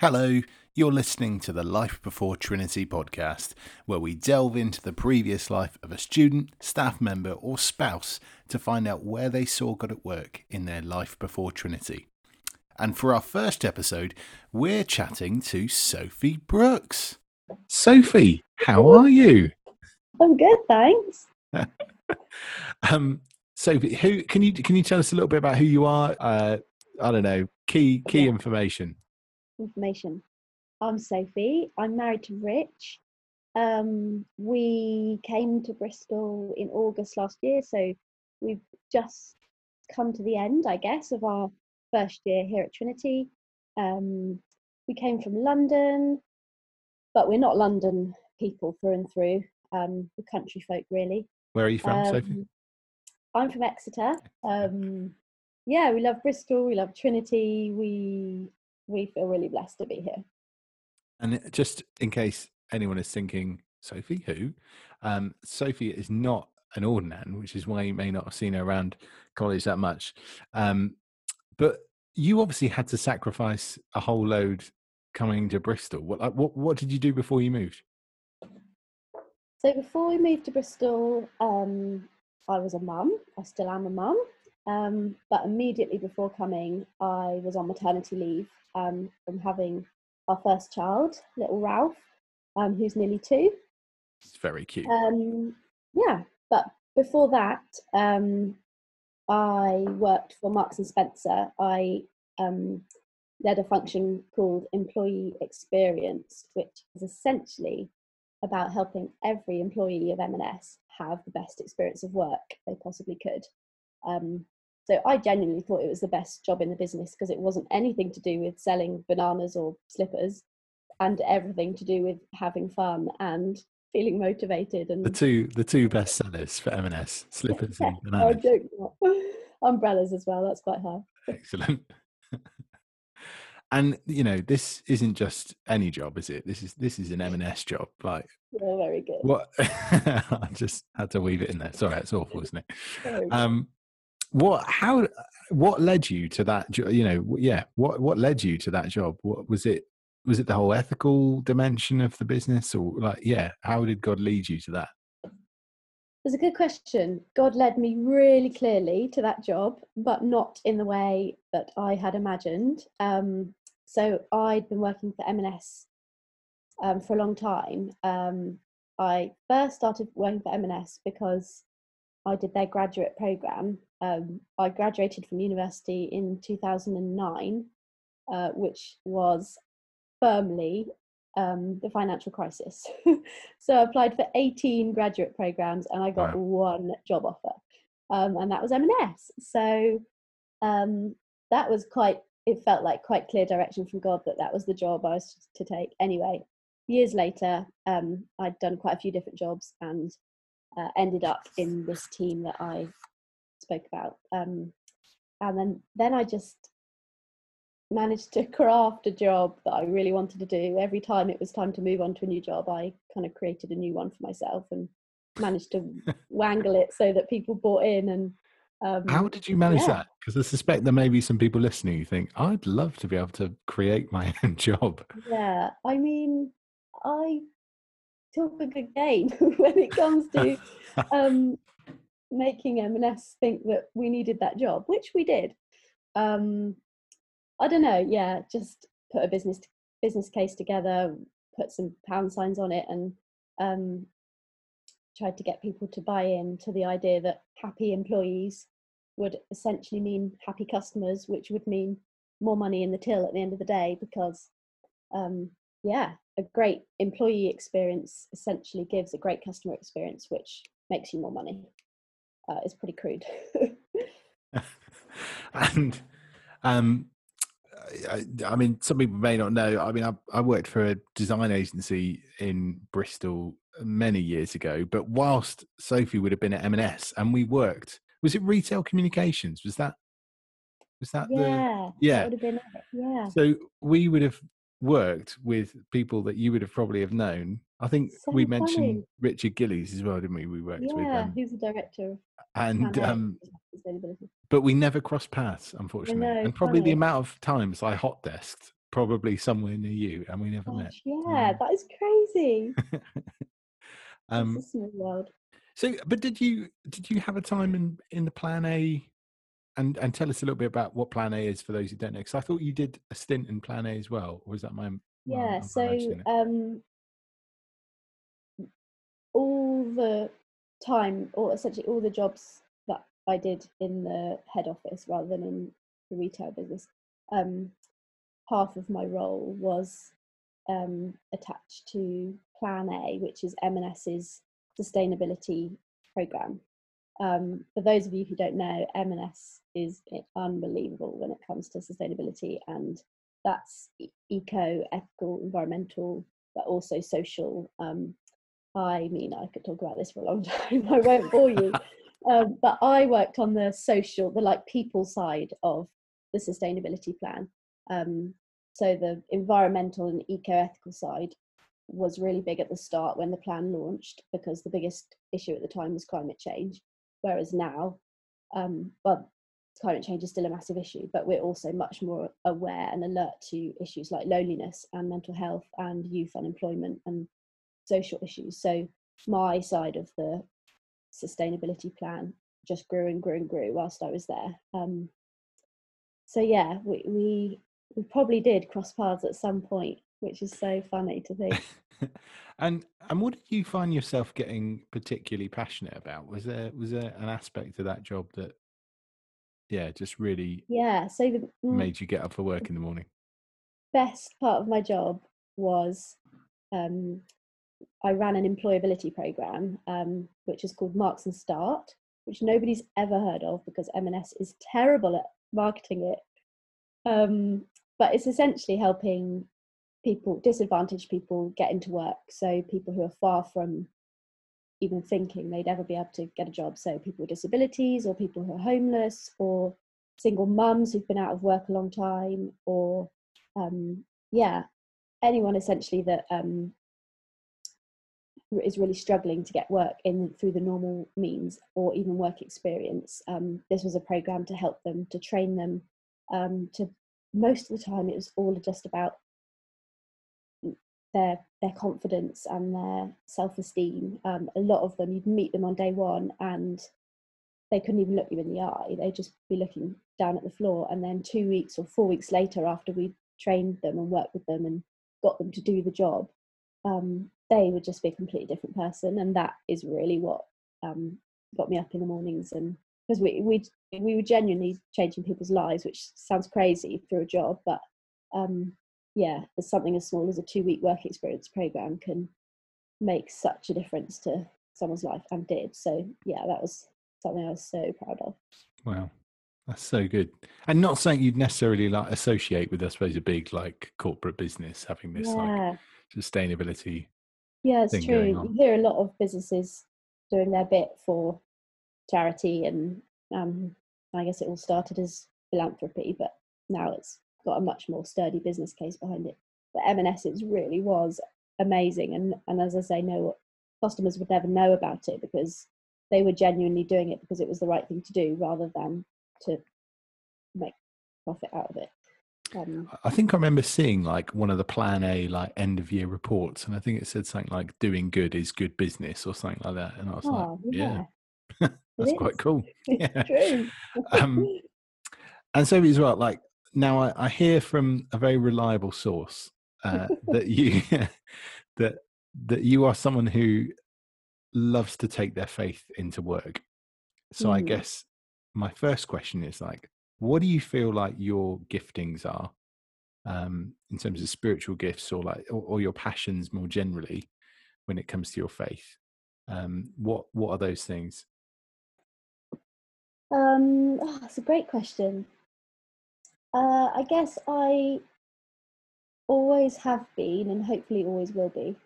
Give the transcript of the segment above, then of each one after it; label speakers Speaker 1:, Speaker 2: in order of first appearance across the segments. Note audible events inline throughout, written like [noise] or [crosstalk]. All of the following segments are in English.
Speaker 1: Hello, you're listening to the Life Before Trinity podcast, where we delve into the previous life of a student, staff member, or spouse to find out where they saw God at work in their life before Trinity. And for our first episode, we're chatting to Sophie Brooks. Sophie, how are you?
Speaker 2: I'm good, thanks. [laughs]
Speaker 1: um, Sophie, who can you can you tell us a little bit about who you are? Uh, I don't know, key key
Speaker 2: Yeah.
Speaker 1: information.
Speaker 2: Information. I'm Sophie. I'm married to Rich. Um, we came to Bristol in August last year, so we've just come to the end, I guess, of our first year here at Trinity. Um, we came from London, but we're not London people through and through. Um, we're country folk, really.
Speaker 1: Where are you from, Sophie?
Speaker 2: Um, I'm from Exeter. Um, yeah, we love Bristol. We love Trinity. We we feel really blessed to be here.
Speaker 1: And just in case anyone is thinking, Sophie, who? Um, Sophie is not an ordinand, which is why you may not have seen her around college that much. Um, but you obviously had to sacrifice a whole load coming to Bristol. What, like, what, what did you do before you moved?
Speaker 2: So before we moved to Bristol, um, I was a mum. I still am a mum. Um, but immediately before coming, I was on maternity leave um, from having our first child, little Ralph, um, who's nearly two.
Speaker 1: It's very cute.
Speaker 2: Um, yeah, but before that, um, I worked for Marks and Spencer. I um, led a function called Employee Experience, which is essentially about helping every employee of M&S have the best experience of work they possibly could. Um, so I genuinely thought it was the best job in the business because it wasn't anything to do with selling bananas or slippers, and everything to do with having fun and feeling motivated and
Speaker 1: the two the two best sellers for M&S, slippers and [laughs]
Speaker 2: I
Speaker 1: bananas.
Speaker 2: joke not. [laughs] Umbrellas as well. That's quite high.
Speaker 1: Excellent. [laughs] and you know, this isn't just any job, is it? This is this is an M&S job. Like
Speaker 2: Yeah, very good.
Speaker 1: what? I just had to weave it in there. Sorry, it's awful, isn't it? Um, what? How? What led you to that? You know, yeah. What? What led you to that job? What was it? Was it the whole ethical dimension of the business, or like, yeah? How did God lead you to that?
Speaker 2: It's a good question. God led me really clearly to that job, but not in the way that I had imagined. Um, so I'd been working for M&S um, for a long time. Um, I first started working for M&S because I did their graduate program. Um, I graduated from university in 2009, uh, which was firmly um, the financial crisis. [laughs] so I applied for 18 graduate programs and I got
Speaker 1: Wow.
Speaker 2: one job offer, um, and that was M&S. So um, that was quite. It felt like quite clear direction from God that that was the job I was to take. Anyway, years later, um, I'd done quite a few different jobs and uh, ended up in this team that I spoke about. Um, and then then I just managed to craft a job that I really wanted to do. Every time it was time to move on to a new job, I kind of created a new one for myself and managed to wangle it so that people bought in. And um,
Speaker 1: How did you manage
Speaker 2: yeah.
Speaker 1: that? Because I suspect there may be some people listening who think, I'd love to be able to create my [laughs] own job.
Speaker 2: yeah, I mean, I talk a good game [laughs] when it comes to [laughs] um, making M&S think that we needed that job, which we did. Um, I don't know. Yeah, just put a business business case together, put some pound signs on it, and um, tried to get people to buy in to the idea that happy employees would essentially mean happy customers, which would mean more money in the till at the end of the day. Because, um, yeah, a great employee experience essentially gives a great customer experience, which makes you more money. Uh, it's pretty crude. [laughs] [laughs]
Speaker 1: and um, I, I mean, some people may not know. I mean, I, I worked for a design agency in Bristol many years ago, but whilst Sophie would have been at M&S and we worked, was it retail communications? Was that, was that the,
Speaker 2: yeah,
Speaker 1: yeah.
Speaker 2: that would have been. Yeah,
Speaker 1: so we would have worked with people that you would have probably have known. I think
Speaker 2: So
Speaker 1: we mentioned. Richard Gillies as well, didn't we? We worked with him,
Speaker 2: yeah.
Speaker 1: them.
Speaker 2: Who's the director of
Speaker 1: And, um, but we never crossed paths, unfortunately.
Speaker 2: know,
Speaker 1: and probably the amount of times I hot desked probably somewhere near you, and we never
Speaker 2: Gosh,
Speaker 1: met.
Speaker 2: yeah, that is crazy. [laughs]
Speaker 1: um,
Speaker 2: it's a small world.
Speaker 1: so, but did you did you have a time in in the Plan A? And and tell us a little bit about what Plan A is for those who don't know. Because I thought you did a stint in Plan A as well. Or was that my
Speaker 2: Yeah, so um, all the time, or essentially all the jobs that I did in the head office rather than in the retail business, um, half of my role was um, attached to Plan A, which is M&S's sustainability program. Um, for those of you who don't know, M&S is unbelievable when it comes to sustainability, and that's eco, ethical, environmental, but also social. Um, I mean, I could talk about this for a long [laughs] time. I won't bore you, [laughs] um, but I worked on the social, the like people side of the sustainability plan. Um, so the environmental and eco-ethical side was really big at the start when the plan launched because the biggest issue at the time was climate change. Whereas now, um, well, climate change is still a massive issue, but we're also much more aware and alert to issues like loneliness and mental health and youth unemployment and social issues. So my side of the sustainability plan just grew and grew and grew whilst I was there. Um, so yeah, we, we we probably did cross paths at some point, which is so funny to think. [laughs] [laughs]
Speaker 1: and and what did you find yourself getting particularly passionate about? Was there was there an aspect of that job that, yeah, just really
Speaker 2: Yeah, so the mm,
Speaker 1: made you get up for work in the morning?
Speaker 2: best part of my job was um, I ran an employability program, um, which is called Marks and Start, which nobody's ever heard of because M&S is terrible at marketing it. Um, but it's essentially helping people, disadvantaged people, get into work. So people who are far from even thinking they'd ever be able to get a job. So people with disabilities, or people who are homeless, or single mums who've been out of work a long time, or um, yeah, anyone essentially that um, is really struggling to get work in through the normal means or even work experience. Um, this was a program to help them, to train them. Um, to most of the time, it was all just about their their confidence and their self esteem. Um, a lot of them, you'd meet them on day one and they couldn't even look you in the eye. They'd just be looking down at the floor. And then two weeks or four weeks later, after we trained them and worked with them and got them to do the job, um, they would just be a completely different person. And that is really what um, got me up in the mornings. And because we, we, we were genuinely changing people's lives, which sounds crazy through a job, but um, yeah, as something as small as a two week work experience program can make such a difference to someone's life and did. So yeah, that was something I was so proud of.
Speaker 1: Wow, that's so good. And not something you'd necessarily like associate with, I suppose, a big like corporate business having this like sustainability.
Speaker 2: yeah, it's true. You hear a lot of businesses doing their bit for charity, and um, I guess it all started as philanthropy, but now it's got a much more sturdy business case behind it. But M&S, it really was amazing, and and as I say, no customers would never know about it because they were genuinely doing it because it was the right thing to do, rather than to make profit out of it. Um,
Speaker 1: I think I remember seeing like one of the Plan A like end of year reports, and I think it said something like "doing good is good business" or something like that. And I was like,
Speaker 2: oh
Speaker 1: yeah,
Speaker 2: yeah, [laughs]
Speaker 1: that's quite cool. [laughs] Yeah.
Speaker 2: True.
Speaker 1: Um, And so as well, like now I, I hear from a very reliable source uh, that [laughs] you [laughs] that that you are someone who loves to take their faith into work. So I
Speaker 2: Mm.
Speaker 1: guess my first question is like, what do you feel like your giftings are um, in terms of spiritual gifts or like or, or your passions more generally when it comes to your faith? Um, what what are those things?
Speaker 2: Um, oh, that's a great question. Uh, I guess I always have been, and hopefully always will be,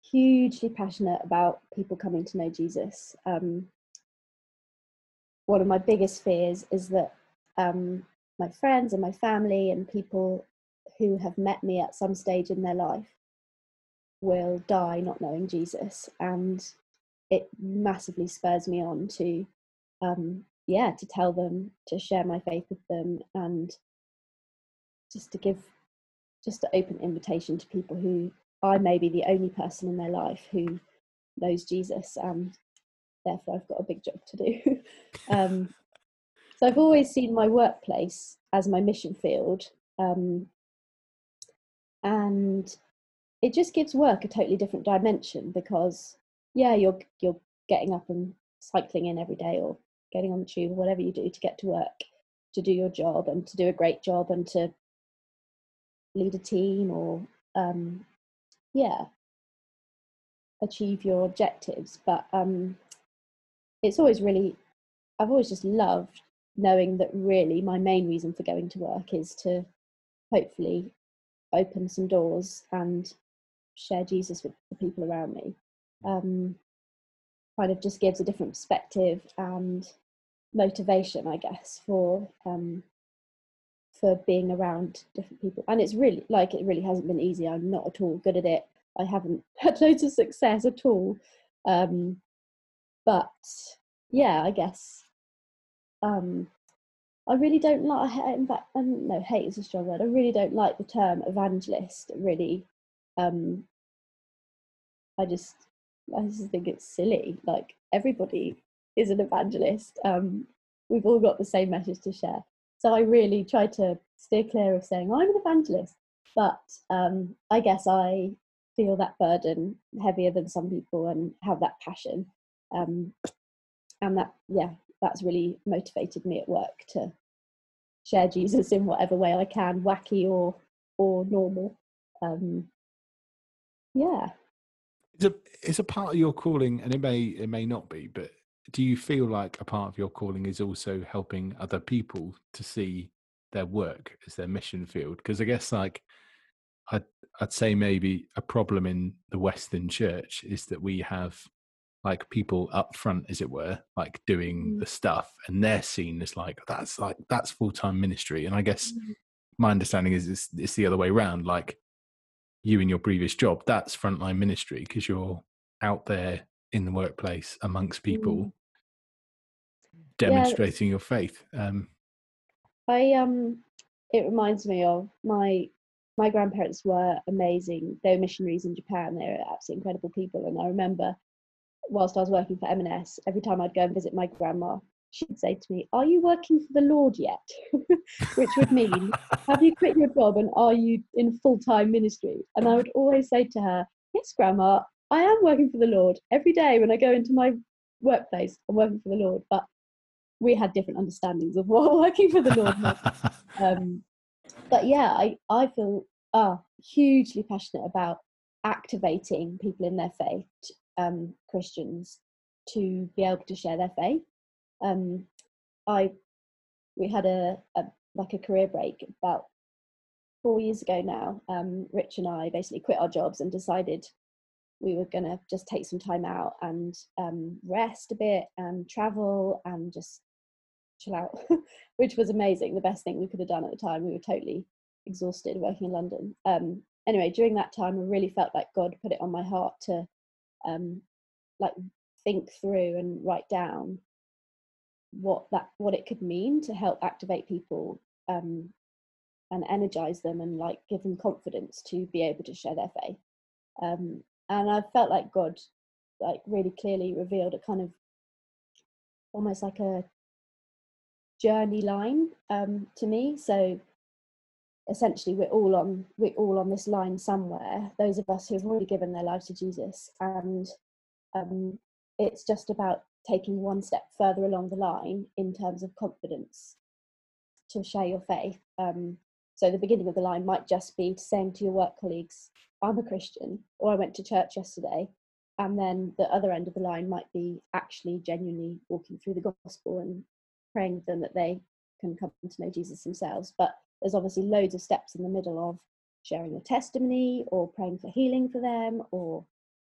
Speaker 2: hugely passionate about people coming to know Jesus. Um, one of my biggest fears is that um, my friends and my family and people who have met me at some stage in their life will die not knowing Jesus, and it massively spurs me on to um, yeah, to tell them, to share my faith with them, and just to give just an open invitation to people who I may be the only person in their life who knows Jesus, and therefore I've got a big job to do. [laughs] um, so I've always seen my workplace as my mission field, um, and it just gives work a totally different dimension because yeah, you're you're getting up and cycling in every day or getting on the tube or whatever you do to get to work to do your job and to do a great job and to lead a team or um, yeah achieve your objectives. But um, it's always really i've always just loved knowing that really my main reason for going to work is to hopefully open some doors and share jesus with the people around me. Um, kind of just gives a different perspective and motivation, I guess, for um, for being around different people. And it's really like it really hasn't been easy. I'm not at all good at it. I haven't [laughs] had loads of success at all. Um, but yeah, I guess um, I really don't like. In fact, um, no, hate is a strong word. I really don't like the term evangelist. Really, um, I just I just think it's silly. Like everybody is an evangelist. Um, we've all got the same message to share. So I really try to steer clear of saying I'm an evangelist. But um, I guess I feel that burden heavier than some people and have that passion. Um, and that, yeah, that's really motivated me at work to share Jesus in whatever way I can, wacky or or normal. Um, yeah.
Speaker 1: It's a, it's a part of your calling, and it may it may not be, but do you feel like a part of your calling is also helping other people to see their work as their mission field? Because I guess like I'd I'd say maybe a problem in the Western Church is that we have like people up front, as it were, like doing mm. the stuff, and they're seen as like that's like that's full time ministry. And I guess mm. my understanding is it's, it's the other way around. Like you in your previous job, that's frontline ministry because you're out there in the workplace amongst people mm. Demonstrating yeah. your faith um
Speaker 2: i um it reminds me of my my grandparents were amazing. They were missionaries in japan. They were absolutely incredible people. And i remember whilst i was working for m&s every time i'd go and visit my grandma she'd say to me are you working for the lord yet? [laughs] Which would mean have you quit your job and are you in full-time ministry? And i would always say to her yes grandma I am working for the Lord. Every day when I go into my workplace. I'm working for the Lord, but we had different understandings of what [laughs] working for the Lord meant. [laughs] um, but yeah, I I feel uh, hugely passionate about activating people in their faith, um, Christians, to be able to share their faith. Um, I we had a, a like a career break about four years ago now. Um, Rich and I basically quit our jobs and decided we were going to just take some time out and um, rest a bit and travel and just chill out, [laughs] which was amazing. The best thing we could have done at the time. We were totally exhausted working in London. Um, anyway, during that time, I really felt like God put it on my heart to um, like think through and write down what that what it could mean to help activate people um, and energize them and like give them confidence to be able to share their faith. Um, and I felt like God, like really clearly revealed a kind of almost like a journey line um, to me. So essentially, we're all on we're all on this line somewhere. Those of us who've already given their lives to Jesus, and um, it's just about taking one step further along the line in terms of confidence to share your faith. Um, so the beginning of the line might just be saying to your work colleagues, I'm a Christian, or I went to church yesterday. And then the other end of the line might be actually genuinely walking through the gospel and praying with them that they can come to know Jesus themselves. But there's obviously loads of steps in the middle of sharing a testimony or praying for healing for them or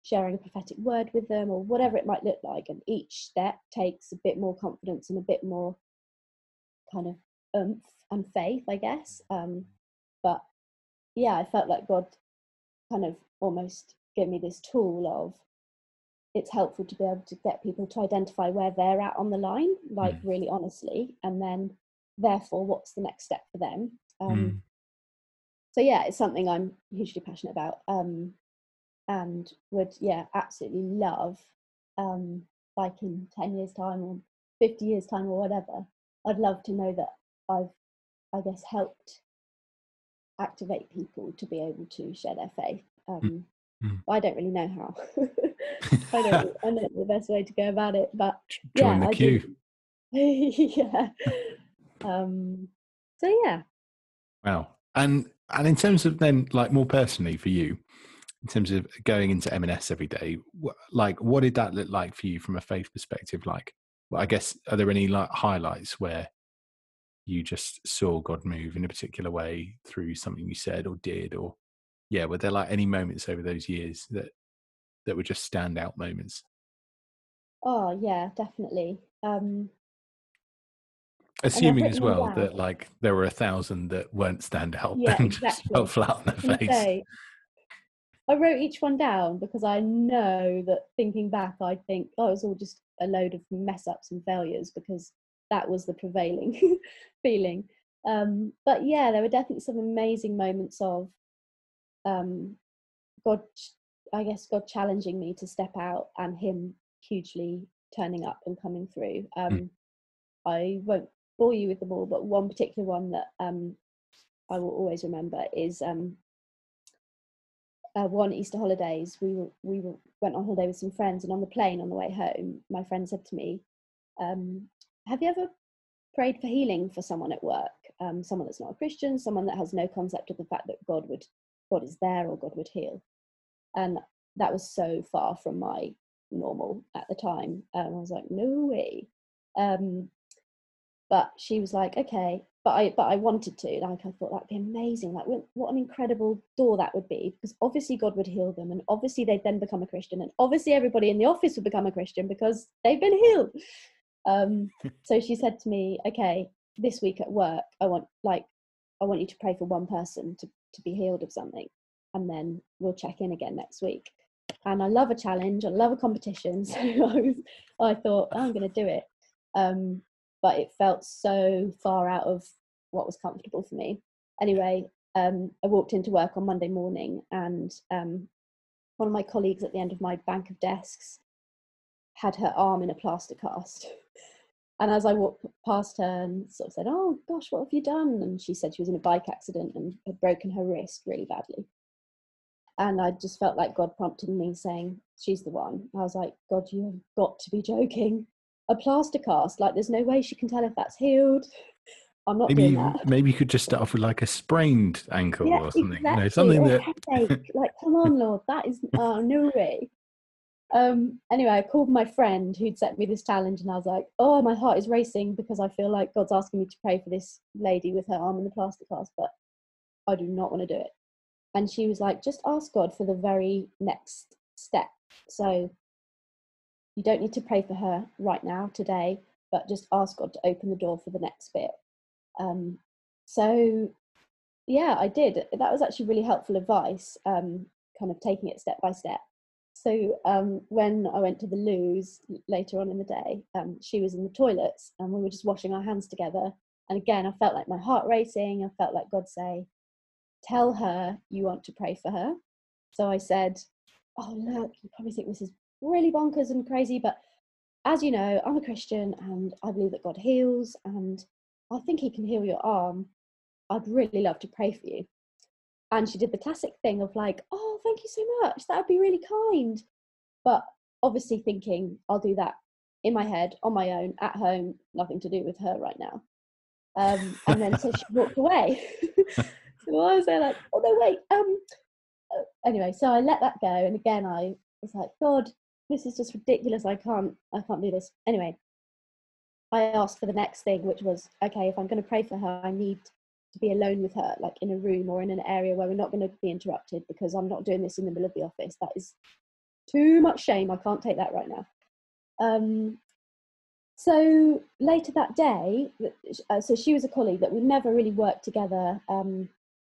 Speaker 2: sharing a prophetic word with them or whatever it might look like. And each step takes a bit more confidence and a bit more kind of oomph and faith, I guess. Um, but yeah, I felt like God kind of almost gave me this tool of it's helpful to be able to get people to identify where they're at on the line, like mm. really honestly, and then therefore what's the next step for them. Um, mm. so yeah, it's something I'm hugely passionate about, um, and would yeah absolutely love, um, like in ten years' time or fifty years' time or whatever. I'd love to know that I've, I guess, helped activate people to be able to share their faith.
Speaker 1: Mm,
Speaker 2: Um,
Speaker 1: mm.
Speaker 2: I don't really know how. [laughs] [laughs] I don't. I don't know the best way to go about it, but
Speaker 1: Join
Speaker 2: yeah,
Speaker 1: the
Speaker 2: I
Speaker 1: queue. [laughs]
Speaker 2: yeah. Um, so yeah.
Speaker 1: Wow. And and in terms of then, like more personally for you, in terms of going into M&S every day, like what did that look like for you from a faith perspective? Like, well, I guess are there any like highlights where you just saw God move in a particular way through something you said or did, or yeah, were there like any moments over those years that that were just standout moments?
Speaker 2: Oh yeah, definitely. Um,
Speaker 1: Assuming as well that like there were a thousand that weren't standout
Speaker 2: Yeah,
Speaker 1: and [laughs] just
Speaker 2: exactly.
Speaker 1: fell flat on their face.
Speaker 2: say, I wrote each one down because I know that thinking back, I think, oh, it was all just a load of mess ups and failures because that was the prevailing [laughs] feeling. Um, but yeah, there were definitely some amazing moments of um, God, I guess, God challenging me to step out and Him hugely turning up and coming through. Um, I won't bore you with them all, but one particular one that um, I will always remember is um, uh, one Easter holidays. We were, we were, went on holiday with some friends, and on the plane on the way home, my friend said to me, um, "Have you ever prayed for healing for someone at work? Um, someone that's not a Christian, someone that has no concept of the fact that God would, God is there or God would heal." And that was so far from my normal at the time. Um, I was like, "No way." Um, but she was like okay but i but i wanted to like i thought that'd be amazing like what, what an incredible door that would be because obviously god would heal them and obviously they'd then become a christian and obviously everybody in the office would become a christian because they've been healed um [laughs] so she said to me okay this week at work i want like i want you to pray for one person to to be healed of something and then we'll check in again next week and i love a challenge i love a competition [laughs] so i was i thought "Oh, i'm going to do it um but it felt so far out of what was comfortable for me. Anyway, um, I walked into work on Monday morning, and um, one of my colleagues at the end of my bank of desks had her arm in a plaster cast. [laughs] And as I walked past her and sort of said, Oh gosh, what have you done? And she said she was in a bike accident and had broken her wrist really badly. And I just felt like God prompted me saying, She's the one. I was like, God, you have got to be joking a plaster cast. Like, there's no way she can tell if that's healed. [laughs] I'm not
Speaker 1: Maybe
Speaker 2: doing
Speaker 1: you,
Speaker 2: that.
Speaker 1: maybe you could just start off with like a sprained ankle
Speaker 2: Yeah,
Speaker 1: or something.
Speaker 2: exactly.
Speaker 1: You know, something
Speaker 2: or
Speaker 1: that
Speaker 2: headache. like, come on, Lord, that is [laughs] oh, no way. Um, anyway, I called my friend who'd set me this challenge, and I was like, "Oh, my heart is racing because I feel like God's asking me to pray for this lady with her arm in the plaster cast, but I do not want to do it." And she was like, "Just ask God for the very next step." So you don't need to pray for her right now today, but just ask God to open the door for the next bit. Um, so yeah, I did. That was actually really helpful advice, um, kind of taking it step by step. So um, when I went to the loos later on in the day, um, she was in the toilets and we were just washing our hands together. And again, I felt like my heart racing. I felt like God say, "Tell her you want to pray for her." So I said, "Oh look, you probably think this is really bonkers and crazy, but as you know, I'm a Christian and I believe that God heals, and I think He can heal your arm. I'd really love to pray for you." And she did the classic thing of like, "Oh, thank you so much. That would be really kind." But obviously thinking, "I'll do that in my head on my own at home, nothing to do with her right now." Um, and then so she [laughs] walked away. [laughs] so I was there like, "Oh no, wait." Um. uh, Anyway, so I let that go, and again I was like, "God, this is just ridiculous. I can't, I can't do this." Anyway, I asked for the next thing, which was, "Okay, if I'm going to pray for her, I need to be alone with her, like in a room or in an area where we're not going to be interrupted because I'm not doing this in the middle of the office. That is too much shame. I can't take that right now. Um, so later that day, uh, so she was a colleague that we never really worked together um,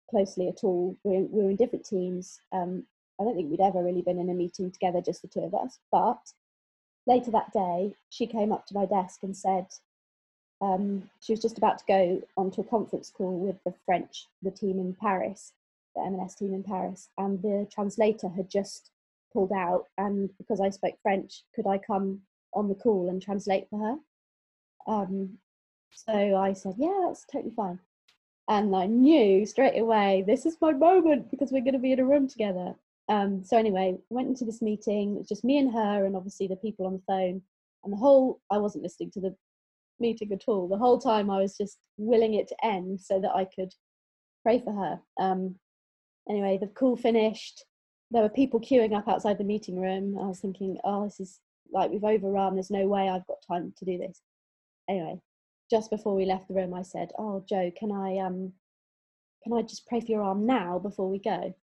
Speaker 2: closely at all. We were, we were in different teams. Um, I don't think we'd ever really been in a meeting together, just the two of us. But later that day, she came up to my desk and said, um, she was just about to go onto a conference call with the French, the team in Paris, the M&S team in Paris, and the translator had just pulled out. And because I spoke French, could I come on the call and translate for her? Um, so I said, yeah, that's totally fine. And I knew straight away, this is my moment because we're going to be in a room together. Um, so anyway, went into this meeting. It was just me and her, and obviously the people on the phone. And the whole, I wasn't listening to the meeting at all. The whole time I was just willing it to end so that I could pray for her. Um, anyway, the call finished. There were people queuing up outside the meeting room. I was thinking, oh, this is like we've overrun. There's no way I've got time to do this. Anyway, just before we left the room, I said, "Oh, Joe, can I um, can I just pray for your arm now before we go?"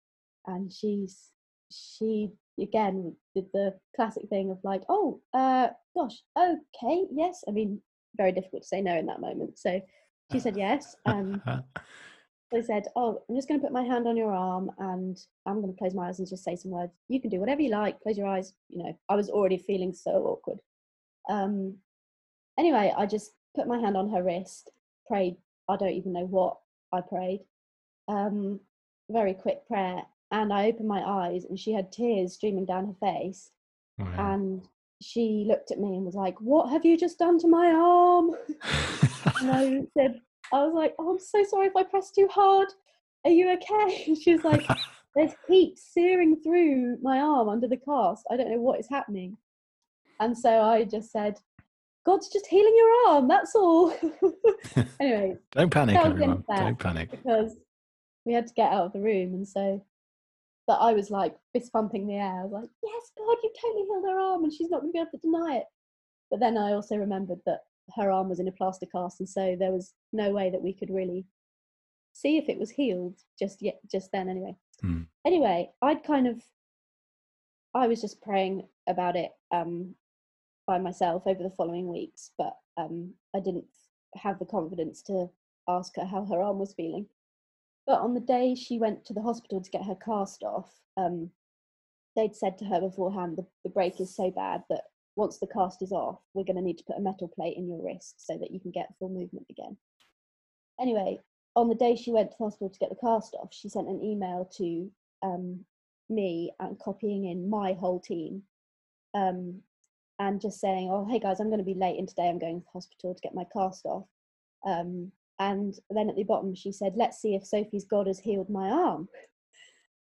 Speaker 2: And she's she again did the classic thing of like, "Oh, uh, gosh, okay, yes." I mean, very difficult to say no in that moment. So she said yes. Um, [laughs] I said, "Oh, I'm just going to put my hand on your arm and I'm going to close my eyes and just say some words. You can do whatever you like. Close your eyes. You know, I was already feeling so awkward. Um, anyway, I just put my hand on her wrist, prayed. I don't even know what I prayed. Um, very quick prayer, and I opened my eyes, and she had tears streaming down her face, wow. and she looked at me and was like, "What have you just done to my arm?" and I [laughs] said, "I was like, oh, I'm so sorry if I pressed too hard. Are you okay?" [laughs] she was like, [laughs] "There's heat searing through my arm under the cast. I don't know what is happening." And so I just said, God's just healing your arm. That's all. anyway,
Speaker 1: don't panic, everyone. Don't panic
Speaker 2: because we had to get out of the room, and so but I was like fist pumping the air. I was like, "Yes, God, you totally healed her arm, and she's not going to be able to deny it." But then I also remembered that her arm was in a plaster cast, and so there was no way that we could really see if it was healed just yet, just then. Anyway, hmm. anyway, I'd kind of, I was just praying about it um, by myself over the following weeks, but um, I didn't have the confidence to ask her how her arm was feeling. But on the day she went to the hospital to get her cast off, um, they'd said to her beforehand the, the break is so bad that once the cast is off, we're going to need to put a metal plate in your wrist so that you can get full movement again. Anyway, on the day she went to the hospital to get the cast off, she sent an email to um, me and copying in my whole team um, and just saying, "Oh, hey guys, I'm going to be late, and today I'm going to the hospital to get my cast off." Um, and then at the bottom, she said, "Let's see if Sophie's God has healed my arm."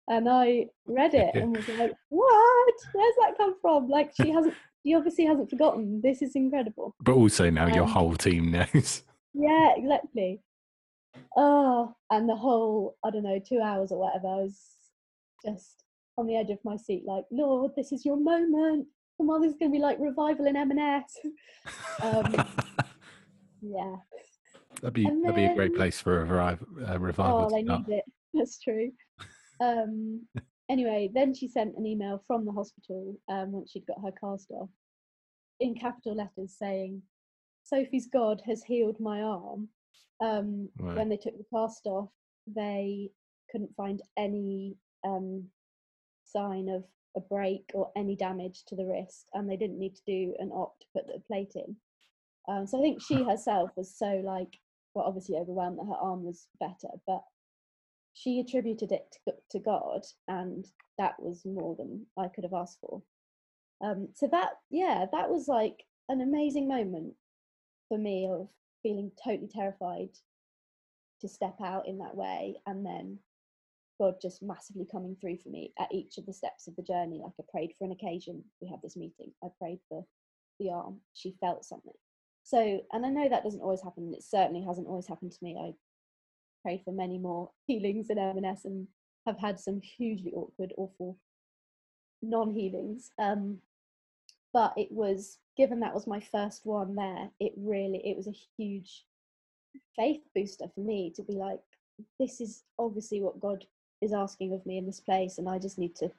Speaker 2: And I read it and was like, [laughs] "What? Where's that come from? Like she hasn't, she obviously hasn't forgotten. This is incredible."
Speaker 1: But also now um, your whole team knows.
Speaker 2: Yeah, exactly. Oh, and the whole I don't know two hours or whatever. I was just on the edge of my seat, like, Lord, this is your moment come on, this is going to be like revival in M&S. [laughs] um, yeah.
Speaker 1: That'd be then, that'd be a great place for a, revival. A revival
Speaker 2: oh, they need it. [laughs] That's true. Um, anyway, then she sent an email from the hospital um, once she'd got her cast off in capital letters saying, Sophie's God has healed my arm. Um, right. When they took the cast off, they couldn't find any um, sign of a break or any damage to the wrist, and they didn't need to do an op to put the plate in. Um, so I think she [laughs] herself was so like, well, obviously overwhelmed that her arm was better, but she attributed it to, God, and that was more than I could have asked for. Um, so that, yeah, that was like an amazing moment for me of feeling totally terrified to step out in that way and then God just massively coming through for me at each of the steps of the journey. Like I prayed for an occasion, we had this meeting. I prayed for the arm, she felt something. So, and I know that doesn't always happen. It certainly hasn't always happened to me. I prayed for many more [laughs] healings in M&S and have had some hugely awkward, awful non-healings. Um, but it was given that was my first one there. It really it was a huge faith booster for me to be like, this is obviously what God is asking of me in this place and i just need to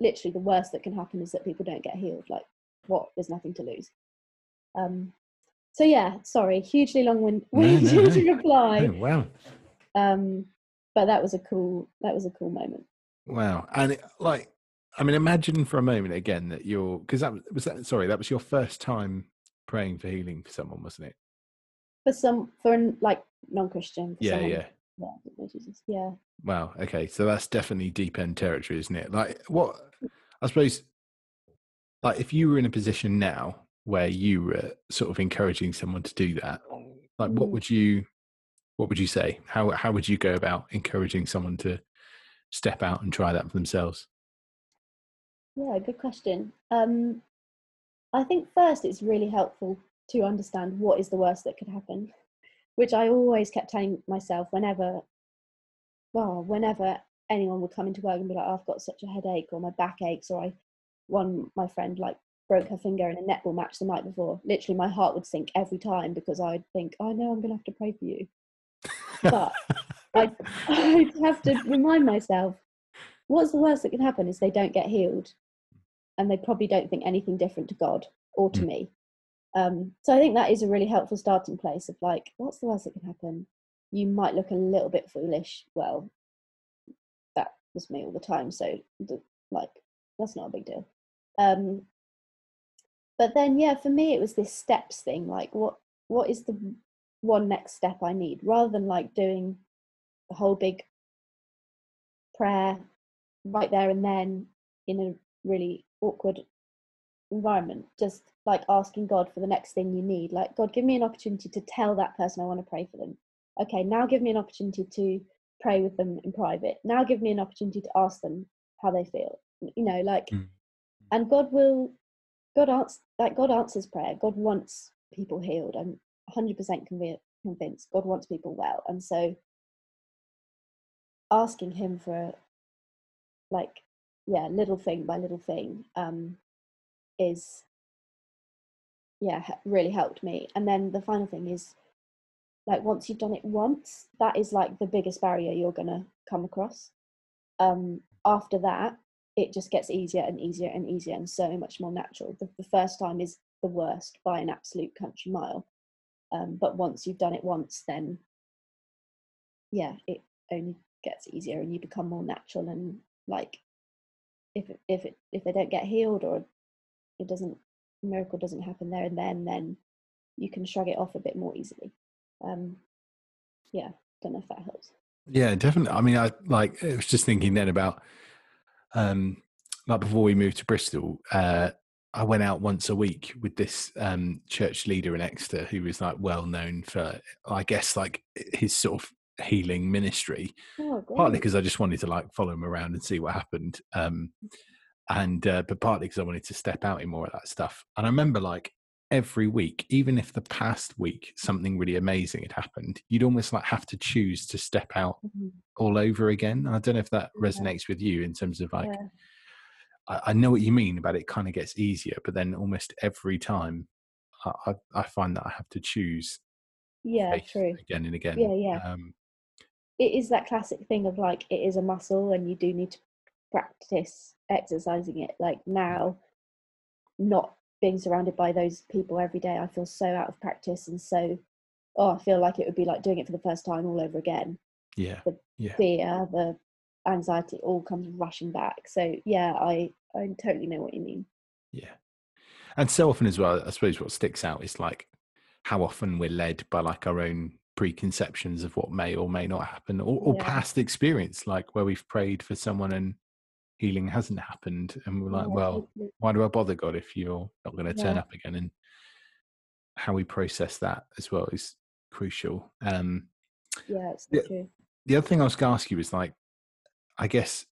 Speaker 2: literally the worst that can happen is that people don't get healed like what there's nothing to lose um so yeah sorry hugely long-winded no, no, no. [laughs] reply
Speaker 1: oh, wow
Speaker 2: um but that was a cool that was a cool moment
Speaker 1: wow and it, like i mean imagine for a moment again that you're because that was that sorry that was your first time praying for healing for someone wasn't it
Speaker 2: for some for like non-christian
Speaker 1: yeah someone. yeah
Speaker 2: Yeah, Jesus. Yeah.
Speaker 1: Wow. Okay. So that's definitely deep end territory, isn't it? Like, what I suppose, like, if you were in a position now where you were sort of encouraging someone to do that, like, what
Speaker 2: Mm.
Speaker 1: would you, what would you say? How how would you go about encouraging someone to step out and try that for themselves?
Speaker 2: Yeah, good question. Um, I think first it's really helpful to understand what is the worst that could happen, which I always kept telling myself whenever, well, whenever anyone would come into work and be like, oh, I've got such a headache or my back aches or I, one, my friend like broke her finger in a netball match the night before. Literally my heart would sink every time because I'd think, I know I'm going to have to pray for you. But [laughs] I, I'd have to remind myself, what's the worst that can happen is they don't get healed and they probably don't think anything different to God or to
Speaker 1: Mm.
Speaker 2: me. Um, so I think that is a really helpful starting place of like, what's the worst that can happen? You might look a little bit foolish. Well, that was me all the time. So, like, that's not a big deal. Um, but then, yeah, for me, it was this steps thing. Like, what what is the one next step I need, rather than like doing the whole big prayer right there and then in a really awkward environment just like asking god for the next thing you need like god give me an opportunity to tell that person i want to pray for them okay now give me an opportunity to pray with them in private now give me an opportunity to ask them how they feel you know like
Speaker 1: Mm.
Speaker 2: and god will god answers like god answers prayer. God wants people healed. I'm 100% convi- convinced god wants people well. And so asking him for like yeah little thing by little thing um is yeah really helped me. And then the final thing is like once you've done it once that is like the biggest barrier you're to come across. Um after that it just gets easier and easier and easier and so much more natural the, the first time is the worst by an absolute country mile um but once you've done it once then yeah it only gets easier and you become more natural and like if if it if they don't get healed or it doesn't miracle doesn't happen there and then then you can shrug it off a bit more easily um yeah don't know if that helps
Speaker 1: Yeah, definitely. I mean, I like. I was just thinking then about, um, like before we moved to Bristol, uh, I went out once a week with this um church leader in Exeter who was like well known for, I guess, like his sort of healing ministry.
Speaker 2: oh
Speaker 1: Partly because I just wanted to like follow him around and see what happened, um, and uh, but partly because I wanted to step out in more of that stuff. And I remember like every week, even if the past week something really amazing had happened, you'd almost like have to choose to step out
Speaker 2: Mhm.
Speaker 1: all over again. I don't know if that
Speaker 2: Yeah.
Speaker 1: resonates with you in terms of like,
Speaker 2: yeah
Speaker 1: I, I know what you mean about it kind of gets easier, but then almost every time I, I, I find that I have to choose
Speaker 2: yeah true
Speaker 1: again and again.
Speaker 2: Yeah, yeah.
Speaker 1: Um,
Speaker 2: it is that classic thing of like it is a muscle and you do need to practice exercising it like now not being surrounded by those people every day i feel so out of practice and so oh i feel like it would be like doing it for the first time all over again
Speaker 1: yeah,
Speaker 2: The
Speaker 1: yeah,
Speaker 2: fear the anxiety all comes rushing back so yeah i i totally know what you mean
Speaker 1: yeah. And so often as well, I suppose what sticks out is like how often we're led by like our own preconceptions of what may or may not happen or, or
Speaker 2: Yeah.
Speaker 1: past experience, like where we've prayed for someone and healing hasn't happened. And we're like,
Speaker 2: Yeah,
Speaker 1: well, why do I bother God if you're not going to turn
Speaker 2: Yeah.
Speaker 1: up again? And how we process that as well is crucial. Um,
Speaker 2: yeah it's
Speaker 1: Yeah.
Speaker 2: true
Speaker 1: the other thing I was going to ask you is like, I guess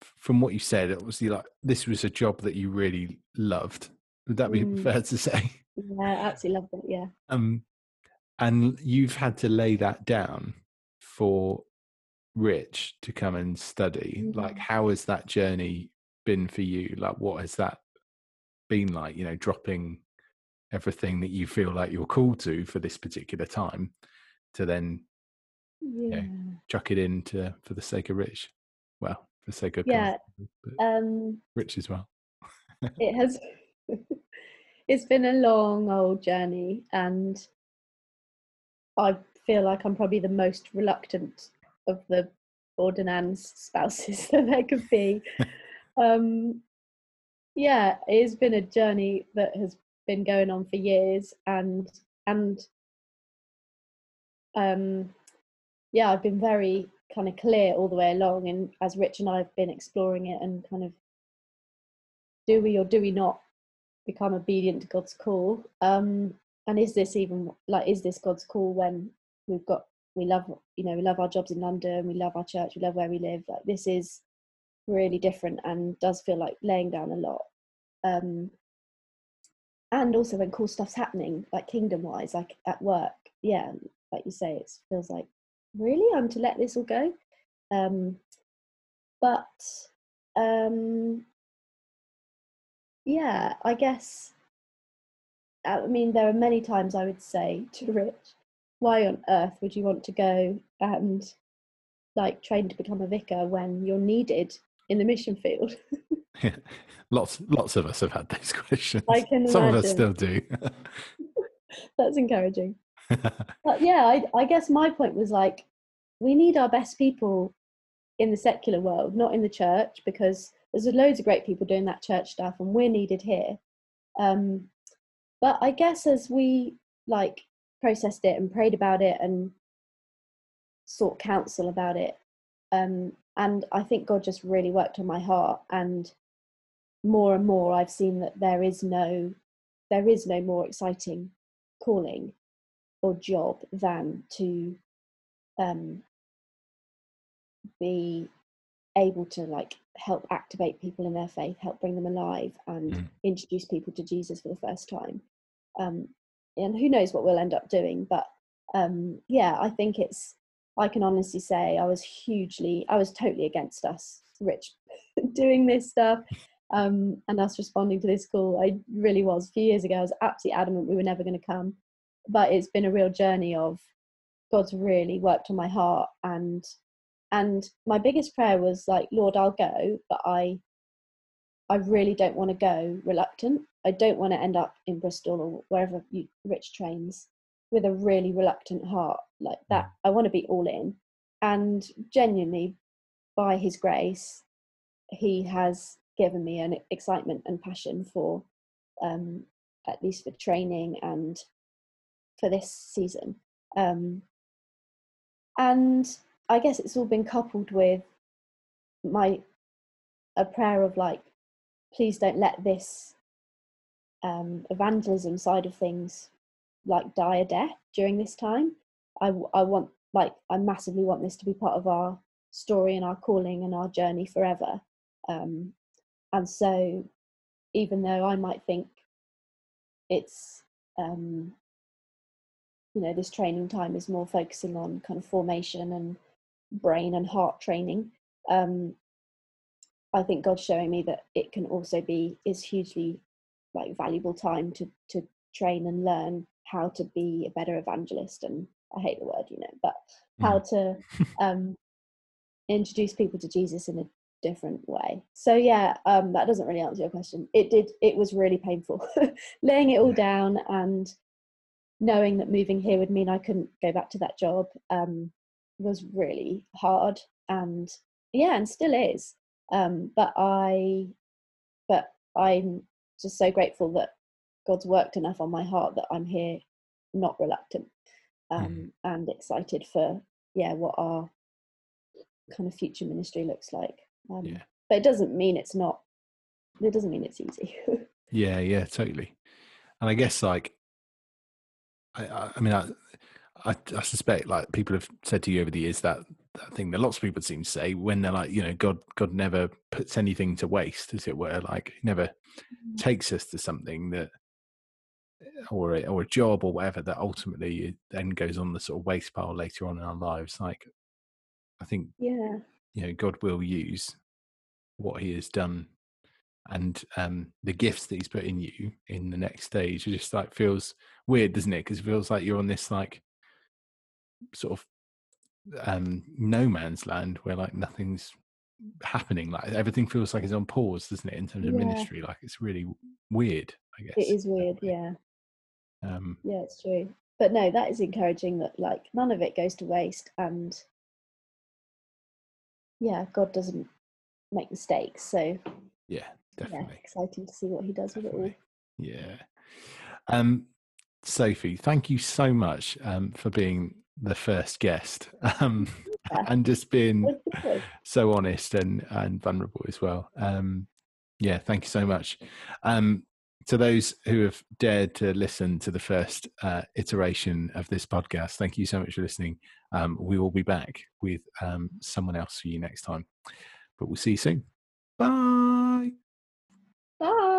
Speaker 1: from what you said, it was like this was a job that you really loved. Would that be [laughs]
Speaker 2: Mm.
Speaker 1: fair to say?
Speaker 2: yeah i absolutely love that yeah
Speaker 1: Um, and you've had to lay that down for Rich to come and study. Like,
Speaker 2: Mm.
Speaker 1: how has that journey been for you? Like, what has that been like? You know, dropping everything that you feel like you're called to for this particular time to then
Speaker 2: yeah
Speaker 1: chuck it into for the sake of Rich. Well, for the sake of
Speaker 2: Yeah, um
Speaker 1: Rich as well.
Speaker 2: it has [laughs] it's been a long old journey and i feel like i'm probably the most reluctant of the ordinands spouses [laughs] that there could be um yeah it's been a journey that has been going on for years and and um yeah, I've been very kind of clear all the way along, and as Rich and I have been exploring it and kind of do we or do we not become obedient to God's call? Um, and is this even like is this God's call when we've got we love you know we love our jobs in London, we love our church, we love where we live. Like this is really different and does feel like laying down a lot. Um, and also when cool stuff's happening, like kingdom wise, like at work, yeah, like you say, it feels like really I'm to let this all go. Um, but um, yeah, I guess. I mean, there are many times I would say to Rich, why on earth would you want to go and like train to become a vicar when you're needed in the mission field? [laughs] [laughs]
Speaker 1: lots, lots of us have had those [laughs] questions.
Speaker 2: I can
Speaker 1: Some
Speaker 2: imagine.
Speaker 1: of us still do.
Speaker 2: That's encouraging. but yeah, I, I guess my point was like, we need our best people in the secular world, not in the church, because there's loads of great people doing that church stuff, and we're needed here. Um, but I guess as we like processed it and prayed about it and sought counsel about it, um, and I think God just really worked on my heart, and more and more I've seen that there is no, there is no more exciting calling or job than to um, be able to like help activate people in their faith, help bring them alive, and
Speaker 1: Mm.
Speaker 2: introduce people to Jesus for the first time. Um, and who knows what we'll end up doing, but um, yeah, I think it's. I can honestly say I was hugely, I was totally against us, Rich, [laughs] doing this stuff. Um, and us responding to this call, I really was. A few years ago, I was absolutely adamant we were never going to come, but it's been a real journey of God's really worked on my heart and and my biggest prayer was like lord i'll go but i i really don't want to go reluctant. I don't want to end up in bristol or wherever you rich trains with a really reluctant heart like that. I want to be all in. And genuinely by his grace he has given me an excitement and passion for um at least for training and for this season. Um and I guess it's all been coupled with my a prayer of like, please don't let this um, evangelism side of things like die a death during this time. I I want like I massively want this to be part of our story and our calling and our journey forever. Um, and so, even though I might think it's um, you know this training time is more focusing on kind of formation and brain and heart training um i think god's showing me that it can also be is hugely like valuable time to to train and learn how to be a better evangelist and i hate the word you know but how to [laughs] um introduce people to jesus in a different way. So yeah um that doesn't really answer your question. It did it was really painful. [laughs] Laying it all down and knowing that moving here would mean I couldn't go back to that job um, was really hard, and yeah, and still is. Um, but I, but I'm just so grateful that God's worked enough on my heart that I'm here, not reluctant, um, and excited for yeah what our kind of future ministry looks like. Um,
Speaker 1: Yeah.
Speaker 2: But it doesn't mean it's not. It doesn't mean it's easy. [laughs]
Speaker 1: Yeah, yeah, totally. And I guess like, I, I, I mean, I, I, I suspect like people have said to you over the years that thing that lots of people seem to say when they're like, you know, God, God never puts anything to waste, as it were. Like, he never takes us to something that, or a, or a job or whatever that ultimately then goes on the sort of waste pile later on in our lives. Like, I think
Speaker 2: yeah,
Speaker 1: you know god will use what he has done and um the gifts that he's put in you in the next stage it just like feels weird doesn't it because it feels like you're on this like sort of um no man's land where like nothing's happening like everything feels like it's on pause doesn't it in terms of
Speaker 2: Yeah.
Speaker 1: ministry like it's really weird i guess
Speaker 2: it is weird. Yeah.
Speaker 1: um
Speaker 2: Yeah, it's true. But no, that is encouraging that like none of it goes to waste and yeah, God doesn't make mistakes. So
Speaker 1: yeah
Speaker 2: yeah,
Speaker 1: definitely
Speaker 2: exciting to see what he does with it all.
Speaker 1: Yeah. Um, Sophie, thank you so much um, for being the first guest [laughs] um, and just being so honest and, and vulnerable as well. Um, yeah, thank you so much. Um, to those who have dared to listen to the first uh, iteration of this podcast, thank you so much for listening. Um, we will be back with um, someone else for you next time, but we'll see you soon. Bye.
Speaker 2: Bye.